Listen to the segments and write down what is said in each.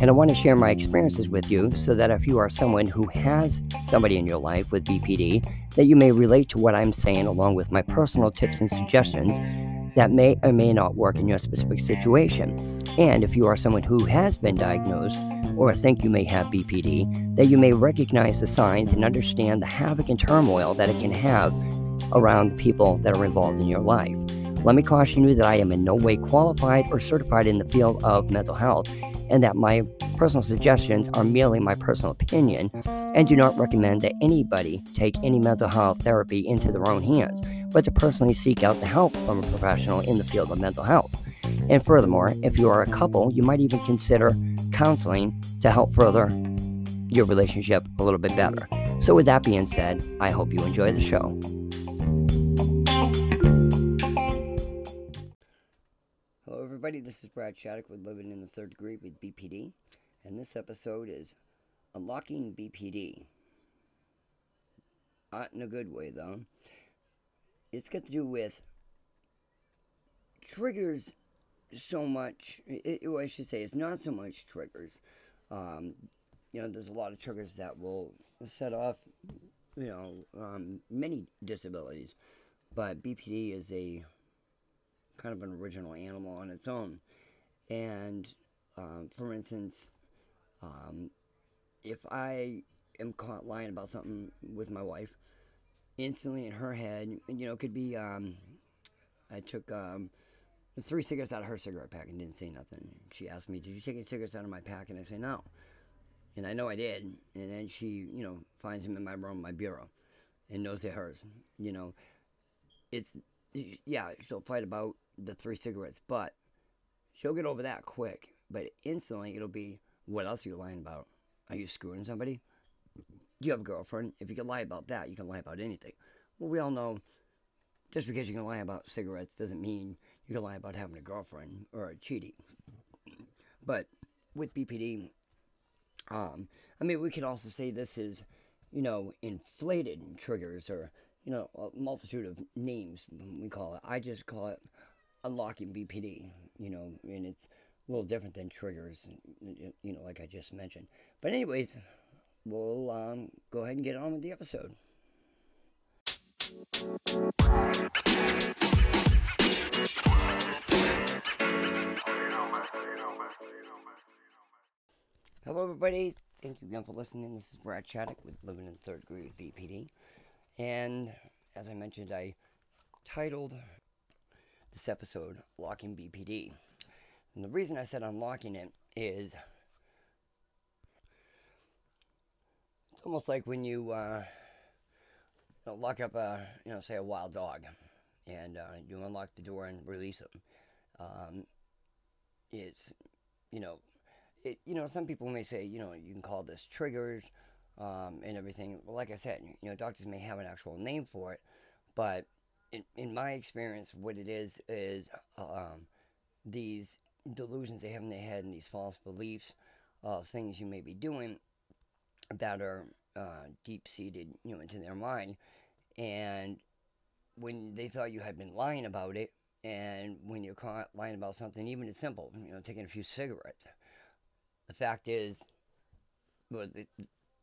And I want to share my experiences with you so that if you are someone who has somebody in your life with BPD, that you may relate to what I'm saying along with my personal tips and suggestions that may or may not work in your specific situation. And if you are someone who has been diagnosed or think you may have BPD, that you may recognize the signs and understand the havoc and turmoil that it can have around the people that are involved in your life. Let me caution you that I am in no way qualified or certified in the field of mental health and that my personal suggestions are merely my personal opinion and do not recommend that anybody take any mental health therapy into their own hands, but to personally seek out the help from a professional in the field of mental health. And furthermore, if you are a couple, you might even consider counseling to help further your relationship a little bit better. So, with that being said, I hope you enjoy the show. Everybody. This is Brad Shattuck with Living in the Third Degree with BPD, and this episode is Unlocking BPD. Not in a good way, though. It's got to do with triggers so much. It, I should say, it's not so much triggers. Um, you know, there's a lot of triggers that will set off, you know, um, many disabilities, but BPD is a kind of an original animal on its own. And um, for instance, um, if I am caught lying about something with my wife, instantly in her head, you know, it could be um, I took um, three cigarettes out of her cigarette pack and didn't say nothing. She asked me, "Did you take any cigarettes out of my pack?" And I say, "No." And I know I did. And then she, you know, finds them in my room, my bureau, and knows they're hers. You know, it's yeah, she'll fight about the three cigarettes, but she'll get over that quick. But instantly, it'll be, what else are you lying about? Are you screwing somebody? Do you have a girlfriend? If you can lie about that, you can lie about anything. Well, we all know just because you can lie about cigarettes doesn't mean you can lie about having a girlfriend or cheating. But with BPD, um, I mean, we can also say this is, you know, inflated triggers or, you know, a multitude of names we call it. I just call it unlocking BPD, you know, and it's a little different than triggers, you know, like I just mentioned. But, anyways, we'll um, go ahead and get on with the episode. Hello, everybody. Thank you again for listening. This is Brad Shattuck with Living in Third Degree with BPD. And as I mentioned, I titled this episode, Locking BPD. And the reason I said unlocking it is it's almost like when you, uh, lock up a, you know, say a wild dog and uh, you unlock the door and release them. Um, it's, you know, it, you know, some people may say, you know, you can call this triggers um, and everything. Like I said, you know, doctors may have an actual name for it, but in, in my experience, what it is is um, these delusions they have in their head and these false beliefs of things you may be doing that are uh, deep seated, you know, into their mind. And when they thought you had been lying about it, and when you're caught lying about something, even as simple, you know, taking a few cigarettes, the fact is, well, the,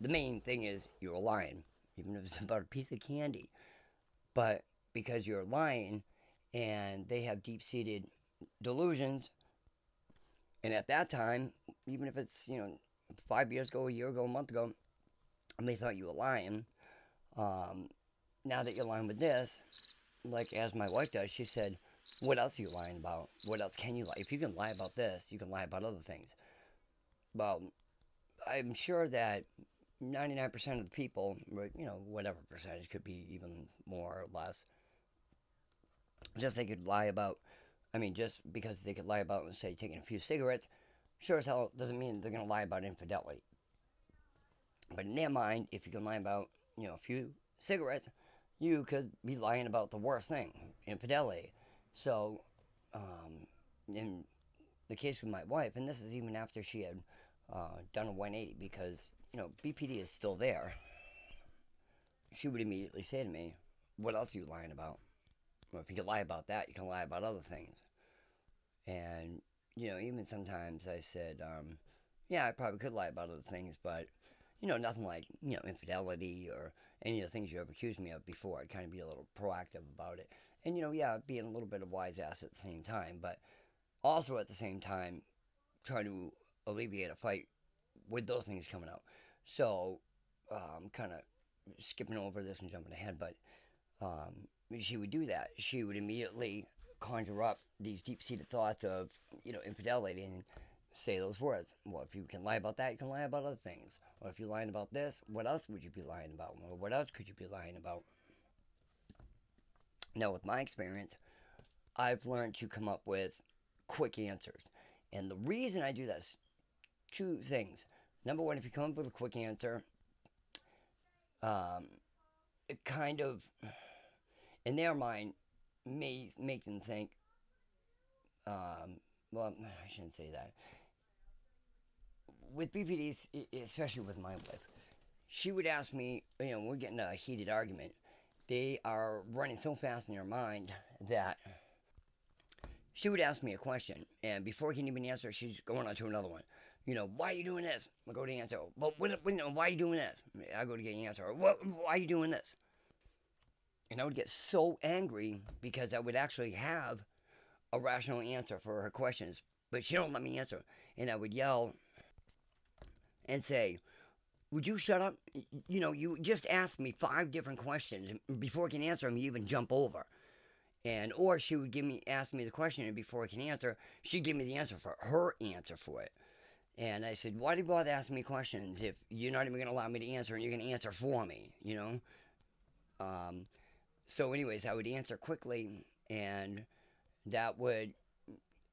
the main thing is you're lying, even if it's about a piece of candy. But because you're lying and they have deep seated delusions. And at that time, even if it's, you know, five years ago, a year ago, a month ago, and they thought you were lying, um, now that you're lying with this, like as my wife does, she said, What else are you lying about? What else can you lie? If you can lie about this, you can lie about other things. Well, I'm sure that 99% of the people, you know, whatever percentage could be even more or less, just they could lie about, I mean, just because they could lie about, say, taking a few cigarettes, sure as hell doesn't mean they're going to lie about infidelity. But in their mind, if you can lie about, you know, a few cigarettes, you could be lying about the worst thing, infidelity. So, um, in the case with my wife, and this is even after she had uh, done a 180, because, you know, BPD is still there, she would immediately say to me, What else are you lying about? Well, if you can lie about that, you can lie about other things. And, you know, even sometimes I said, um, Yeah, I probably could lie about other things, but, you know, nothing like, you know, infidelity or any of the things you ever accused me of before. I'd kind of be a little proactive about it. And, you know, yeah, being a little bit of wise ass at the same time, but also at the same time trying to alleviate a fight with those things coming out. So, um, I'm kind of skipping over this and jumping ahead, but um, she would do that. She would immediately conjure up these deep seated thoughts of, you know, infidelity and say those words. Well, if you can lie about that, you can lie about other things. Or if you're lying about this, what else would you be lying about? Or what else could you be lying about? Now, with my experience, I've learned to come up with quick answers. And the reason I do this, two things. Number one, if you come up with a quick answer, um, it kind of, in their mind, may make them think, um, well, I shouldn't say that. With BPDs, especially with my wife, she would ask me, you know, we're getting a heated argument. They are running so fast in their mind that she would ask me a question, and before he can even answer, she's going on to another one. You know, why are you doing this? I go to answer. Well, what, what, why are you doing this? I go to get an answer. What, why are you doing this? And I would get so angry because I would actually have a rational answer for her questions, but she don't let me answer. And I would yell and say, would you shut up? You know, you just asked me five different questions. Before I can answer them, you even jump over. And or she would give me ask me the question and before I can answer, she'd give me the answer for her answer for it. And I said, Why do you bother asking me questions if you're not even gonna allow me to answer and you're gonna answer for me, you know? Um, so anyways, I would answer quickly and that would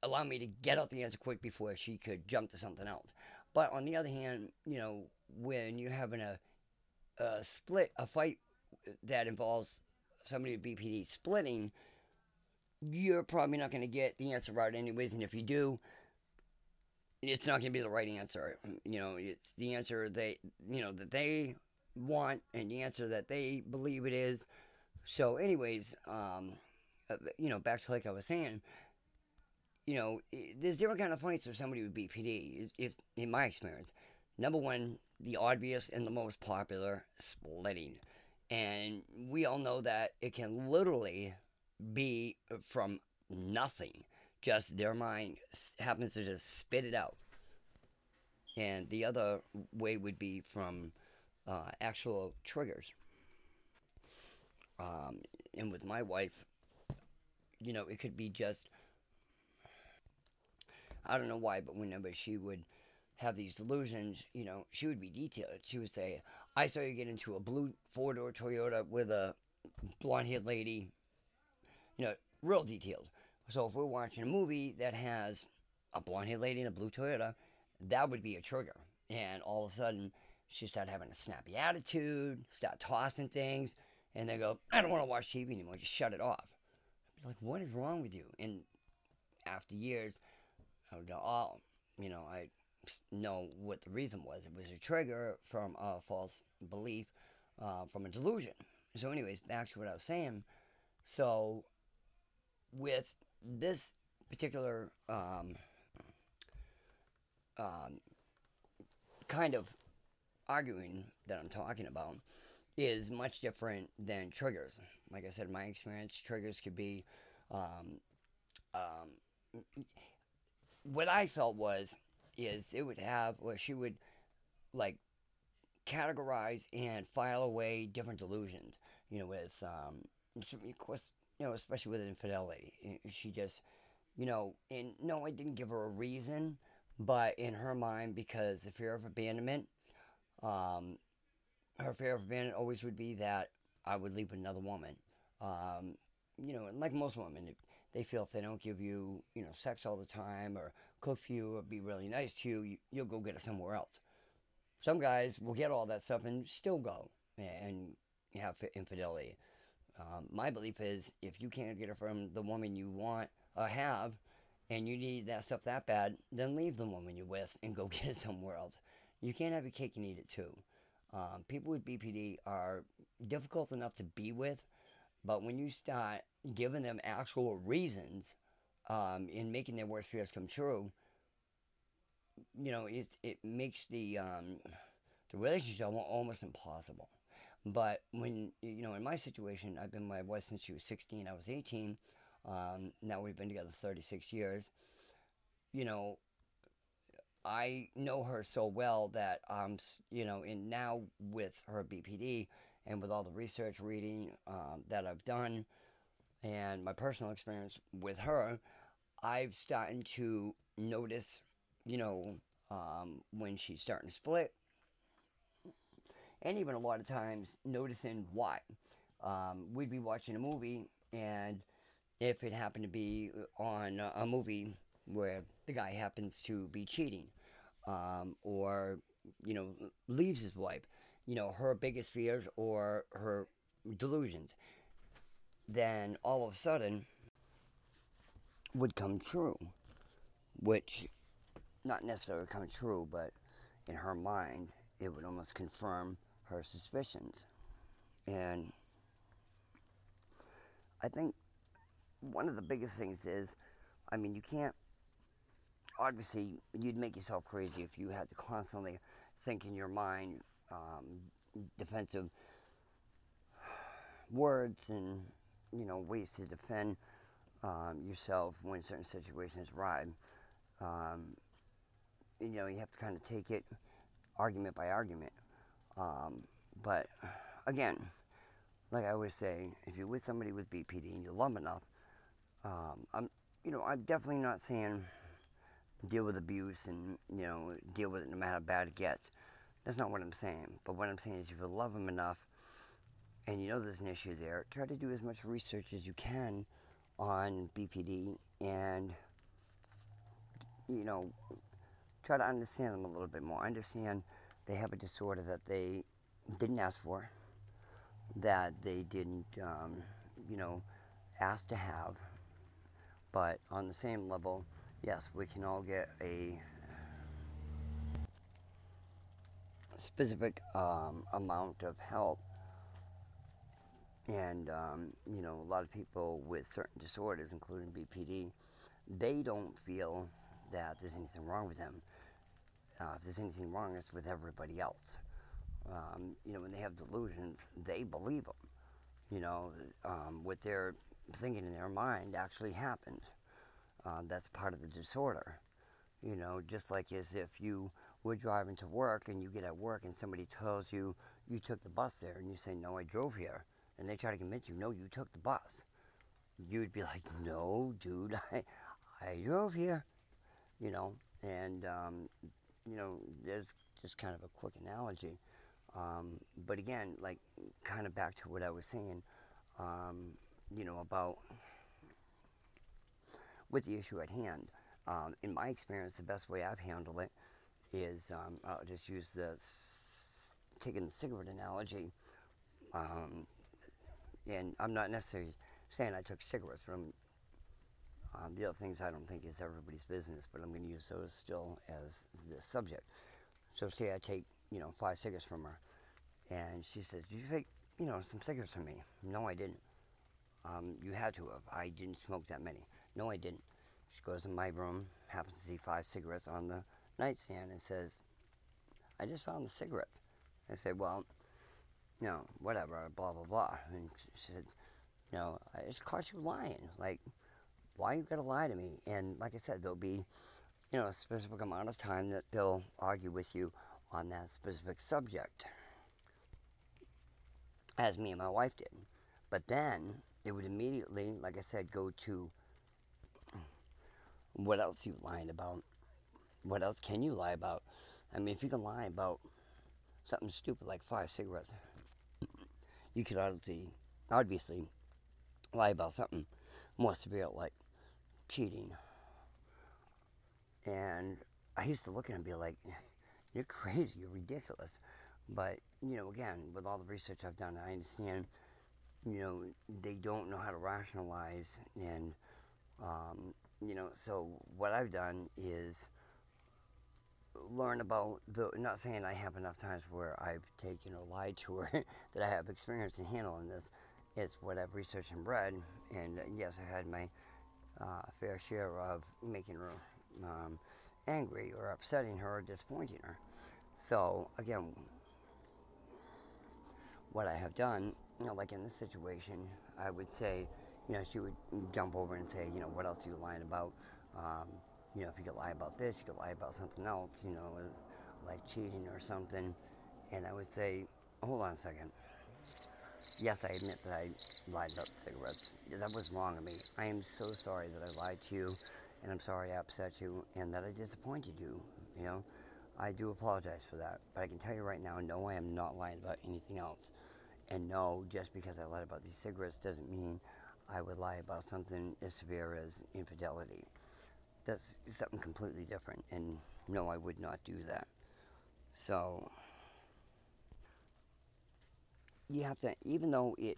allow me to get out the answer quick before she could jump to something else. But on the other hand, you know, when you're having a, a split, a fight that involves somebody with BPD splitting, you're probably not going to get the answer right anyways. And if you do, it's not going to be the right answer. You know, it's the answer they, you know, that they want and the answer that they believe it is. So, anyways, um, uh, you know, back to like I was saying, you know, there's different kind of fights for somebody with BPD. If, if in my experience, number one, the obvious and the most popular, splitting, and we all know that it can literally be from nothing. Just their mind happens to just spit it out. And the other way would be from uh, actual triggers. Um, and with my wife, you know, it could be just, I don't know why, but whenever she would have these delusions, you know, she would be detailed. She would say, I saw you get into a blue four door Toyota with a blonde haired lady you know, real detailed. So if we're watching a movie that has a blonde haired lady in a blue Toyota, that would be a trigger. And all of a sudden, she started having a snappy attitude, start tossing things, and they go, I don't want to watch TV anymore, just shut it off. I'd be like, what is wrong with you? And after years, I would go, oh, you know, I know what the reason was. It was a trigger from a false belief, uh, from a delusion. So, anyways, back to what I was saying. So, with this particular um, um, kind of arguing that I'm talking about is much different than triggers. Like I said, my experience, triggers could be. Um, um, what I felt was is it would have, or she would like categorize and file away different delusions. You know, with um, of course you know, especially with infidelity. She just, you know, and no, I didn't give her a reason, but in her mind, because the fear of abandonment, um, her fear of abandonment always would be that I would leave another woman. Um, you know, like most women, they feel if they don't give you, you know, sex all the time or cook for you or be really nice to you, you will go get it somewhere else. some guys will get all that stuff and still go and have infidelity. Um, my belief is if you can't get it from the woman you want or have, and you need that stuff that bad, then leave the woman you're with and go get it somewhere else. You can't have your cake and eat it too. Um, people with BPD are difficult enough to be with, but when you start giving them actual reasons um, in making their worst fears come true, you know, it it makes the um, the relationship almost impossible. But when you know, in my situation, I've been my wife since she was 16. I was 18. Um, now we've been together 36 years. You know, I know her so well that um, you know, and now with her BPD and with all the research reading um, that I've done and my personal experience with her, I've started to notice, you know, um, when she's starting to split, and even a lot of times noticing why. Um, we'd be watching a movie, and if it happened to be on a movie where the guy happens to be cheating, um, or you know leaves his wife, you know her biggest fears or her delusions, then all of a sudden would come true, which not necessarily come true, but in her mind it would almost confirm her suspicions, and I think one of the biggest things is, I mean, you can't obviously you'd make yourself crazy if you had to constantly think in your mind um, defensive words and you know ways to defend um, yourself when certain situations arise. Um, you know you have to kind of take it argument by argument. Um, but again, like I always say, if you're with somebody with BPD and you love enough, um, I'm you know I'm definitely not saying deal with abuse and you know deal with it no matter how bad it gets. That's not what I'm saying. But what I'm saying is, if you love them enough and you know there's an issue there, try to do as much research as you can on BPD and you know try to understand them a little bit more. Understand they have a disorder that they didn't ask for, that they didn't, um, you know, ask to have. But on the same level, yes, we can all get a specific um, amount of help. And, um, you know, a lot of people with certain disorders, including BPD, they don't feel that there's anything wrong with them. Uh, if there's anything wrong, it's with everybody else. Um, you know, when they have delusions, they believe them. You know, um, what they're thinking in their mind actually happens. Uh, that's part of the disorder. You know, just like as if you were driving to work and you get at work and somebody tells you you took the bus there and you say, No, I drove here. And they try to convince you, No, you took the bus. You'd be like, No, dude, I, I drove here. You know, and, um, you know, there's just kind of a quick analogy. Um, but again, like, kind of back to what I was saying, um, you know, about with the issue at hand. Um, in my experience, the best way I've handled it is um, I'll just use the taking the cigarette analogy. Um, and I'm not necessarily saying I took cigarettes from um, the other things I don't think is everybody's business, but I'm going to use those still as the subject. So say I take, you know, five cigarettes from her, and she says, "Did you take, you know, some cigarettes from me?" No, I didn't. Um, you had to have. I didn't smoke that many. No, I didn't. She goes in my room, happens to see five cigarettes on the nightstand, and says, "I just found the cigarettes." I said, "Well, you know, whatever, blah blah blah." And she said, "You know, I just caught you lying. Like, why you gotta lie to me?" And like I said, there'll be, you know, a specific amount of time that they'll argue with you on that specific subject, as me and my wife did. But then it would immediately, like I said, go to what else you lying about? What else can you lie about? I mean, if you can lie about something stupid like five cigarettes, you could obviously, obviously lie about something more severe like cheating. And I used to look at him and be like, you you're crazy, you're ridiculous. But, you know, again, with all the research I've done, I understand, you know, they don't know how to rationalize. And, um, you know, so what I've done is learn about the, not saying I have enough times where I've taken or lied to her, that I have experience in handling this. It's what I've researched and read. And uh, yes, I had my uh, fair share of making her um, angry or upsetting her or disappointing her. So, again, what I have done, you know, like in this situation, I would say, you know, she would jump over and say, you know, what else are you lying about? Um, you know, if you could lie about this, you could lie about something else, you know, like cheating or something. And I would say, hold on a second. Yes, I admit that I lied about the cigarettes. That was wrong of me. I am so sorry that I lied to you, and I'm sorry I upset you, and that I disappointed you. You know, I do apologize for that. But I can tell you right now, no, I am not lying about anything else. And no, just because I lied about these cigarettes doesn't mean I would lie about something as severe as infidelity. That's something completely different. And no, I would not do that. So, you have to, even though it,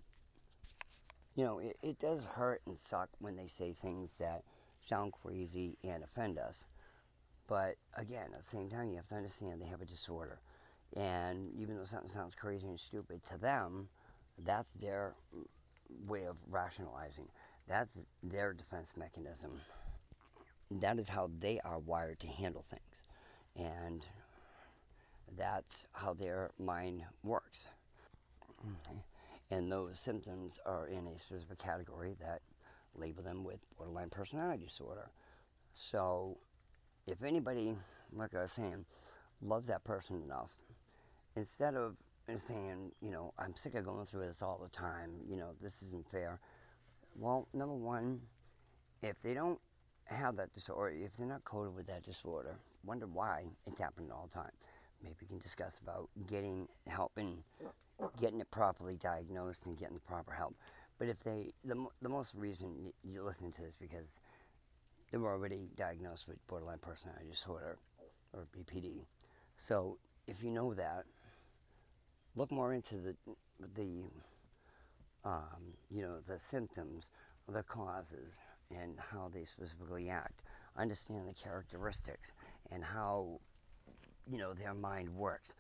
you know, it, it does hurt and suck when they say things that sound crazy and offend us. But again, at the same time, you have to understand they have a disorder. And even though something sounds crazy and stupid to them, that's their way of rationalizing. That's their defense mechanism. That is how they are wired to handle things. And that's how their mind works. And those symptoms are in a specific category that label them with borderline personality disorder. So, if anybody, like I was saying, loves that person enough instead of saying, you know, I'm sick of going through this all the time, you know, this isn't fair. Well, number one, if they don't have that disorder, if they're not coded with that disorder, wonder why it's happening all the time. Maybe we can discuss about getting help and getting it properly diagnosed and getting the proper help. But if they, the, the most reason you're listening to this because they were already diagnosed with borderline personality disorder or BPD. So if you know that, look more into the the um, you know the symptoms, the causes, and how they specifically act. Understand the characteristics and how you know their mind works,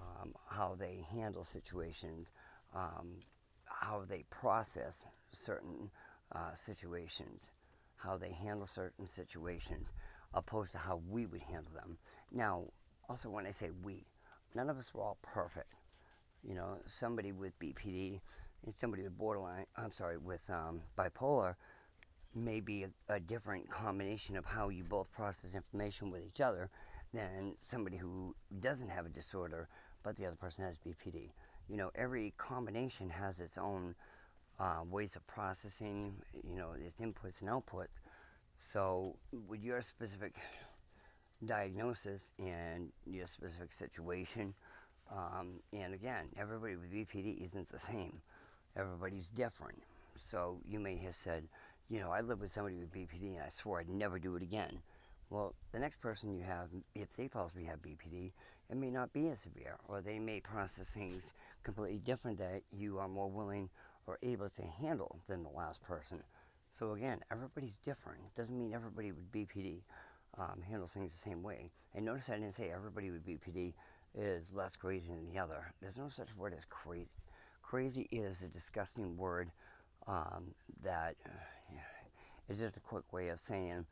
um, how they handle situations, um, how they process certain uh, situations, how they handle certain situations, opposed to how we would handle them. Now, also when I say we, none of us are all perfect you know, somebody with BPD and somebody with borderline, I'm sorry, with um, bipolar may be a, a, different combination of how you both process information with each other than somebody who doesn't have a disorder but the other person has BPD. You know, every combination has its own uh, ways of processing, you know, its inputs and outputs. So, with your specific diagnosis and your specific situation, um, and again, everybody with BPD isn't the same. Everybody's different. So you may have said, you know, I live with somebody with BPD and I swore I'd never do it again. Well, the next person you have, if they possibly have BPD, it may not be as severe, or they may process things completely different that you are more willing or able to handle than the last person. So again, everybody's different. It doesn't mean everybody with BPD um, handles things the same way. And notice I didn't say everybody with BPD is less crazy than the other. There's no such word as crazy. Crazy is a disgusting word um, that is just a quick way of saying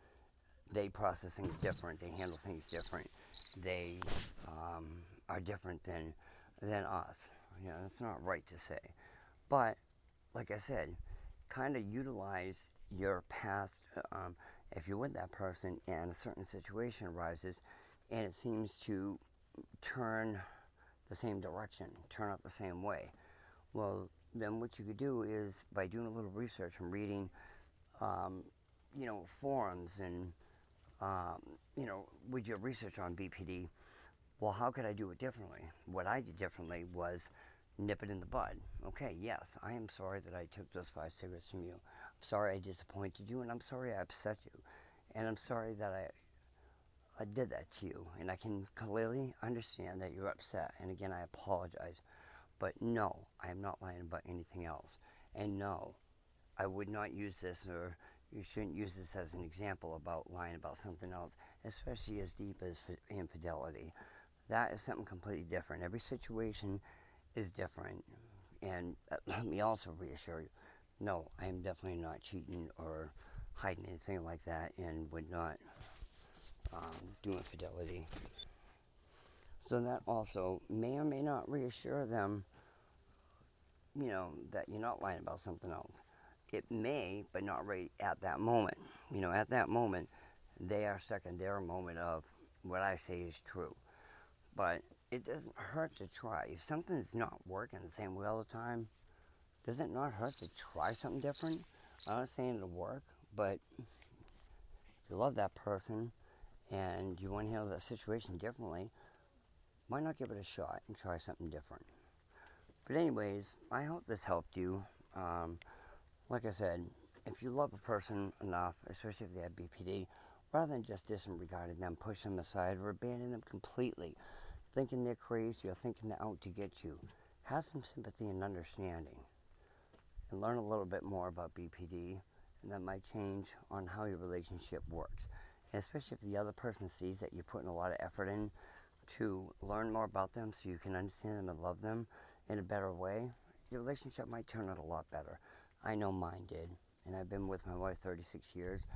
they process things different, they handle things different, they um, are different than than us. You know, that's not right to say. But like I said, kind of utilize your past. Um, if you're with that person and a certain situation arises, and it seems to turn the same direction, turn out the same way. Well, then what you could do is by doing a little research and reading, um, you know, forums and, um, you know, with your research on BPD, well, how could I do it differently? What I did differently was nip it in the bud. Okay, yes, I am sorry that I took those five cigarettes from you. I'm sorry I disappointed you, and I'm sorry I upset you. And I'm sorry that I uh, did that to you, and I can clearly understand that you're upset. And again, I apologize, but no, I am not lying about anything else. And no, I would not use this, or you shouldn't use this as an example about lying about something else, especially as deep as infidelity. That is something completely different. Every situation is different. And let me also reassure you no, I am definitely not cheating or hiding anything like that and would not um, do infidelity. So that also may or may not reassure them, you know, that you're not lying about something else. It may, but not right at that moment. You know, at that moment, they are in their moment of what I say is true. But it doesn't hurt to try. If something's not working the same way all the time, does it not hurt to try something different? I'm not saying it'll work, but if you love that person and you want to handle that situation differently, why not give it a shot and try something different? But anyways, I hope this helped you. Um, like I said, if you love a person enough, especially if they have BPD, rather than just disregarding them, push them aside, or abandon them completely, thinking they're crazy or thinking they're out to get you, have some sympathy and understanding. And learn a little bit more about BPD, and that might change on how your relationship works. Especially if the other person sees that you're putting a lot of effort in to learn more about them so you can understand them and love them in a better way, your relationship might turn out a lot better. I know mine did. And I've been with my wife 36 years.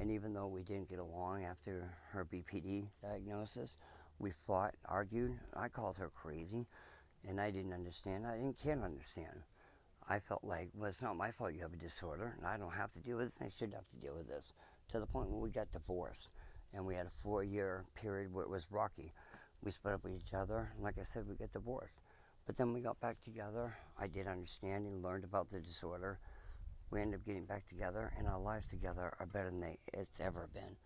And even though we didn't get along after her BPD diagnosis, we fought, argued. I called her crazy. And I didn't understand. I didn't can't understand. I felt like, well, it's not my fault you have a disorder, and I don't have to deal with this, I shouldn't have to deal with this. To the point where we got divorced, and we had a four-year period where it was rocky. We split up with each other, like I said, we got divorced. But then we got back together. I did understand and learned about the disorder. We ended up getting back together, and our lives together are better than they, it's ever been.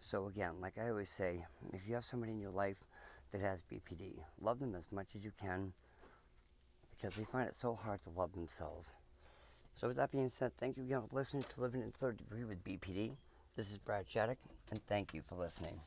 So again, like I always say, if you have somebody in your life that has BPD, love them as much as you can because they find it so hard to love themselves. So with that being said, thank you again for listening to Living in Third Degree with BPD. This is Brad Shattuck, and thank you for listening.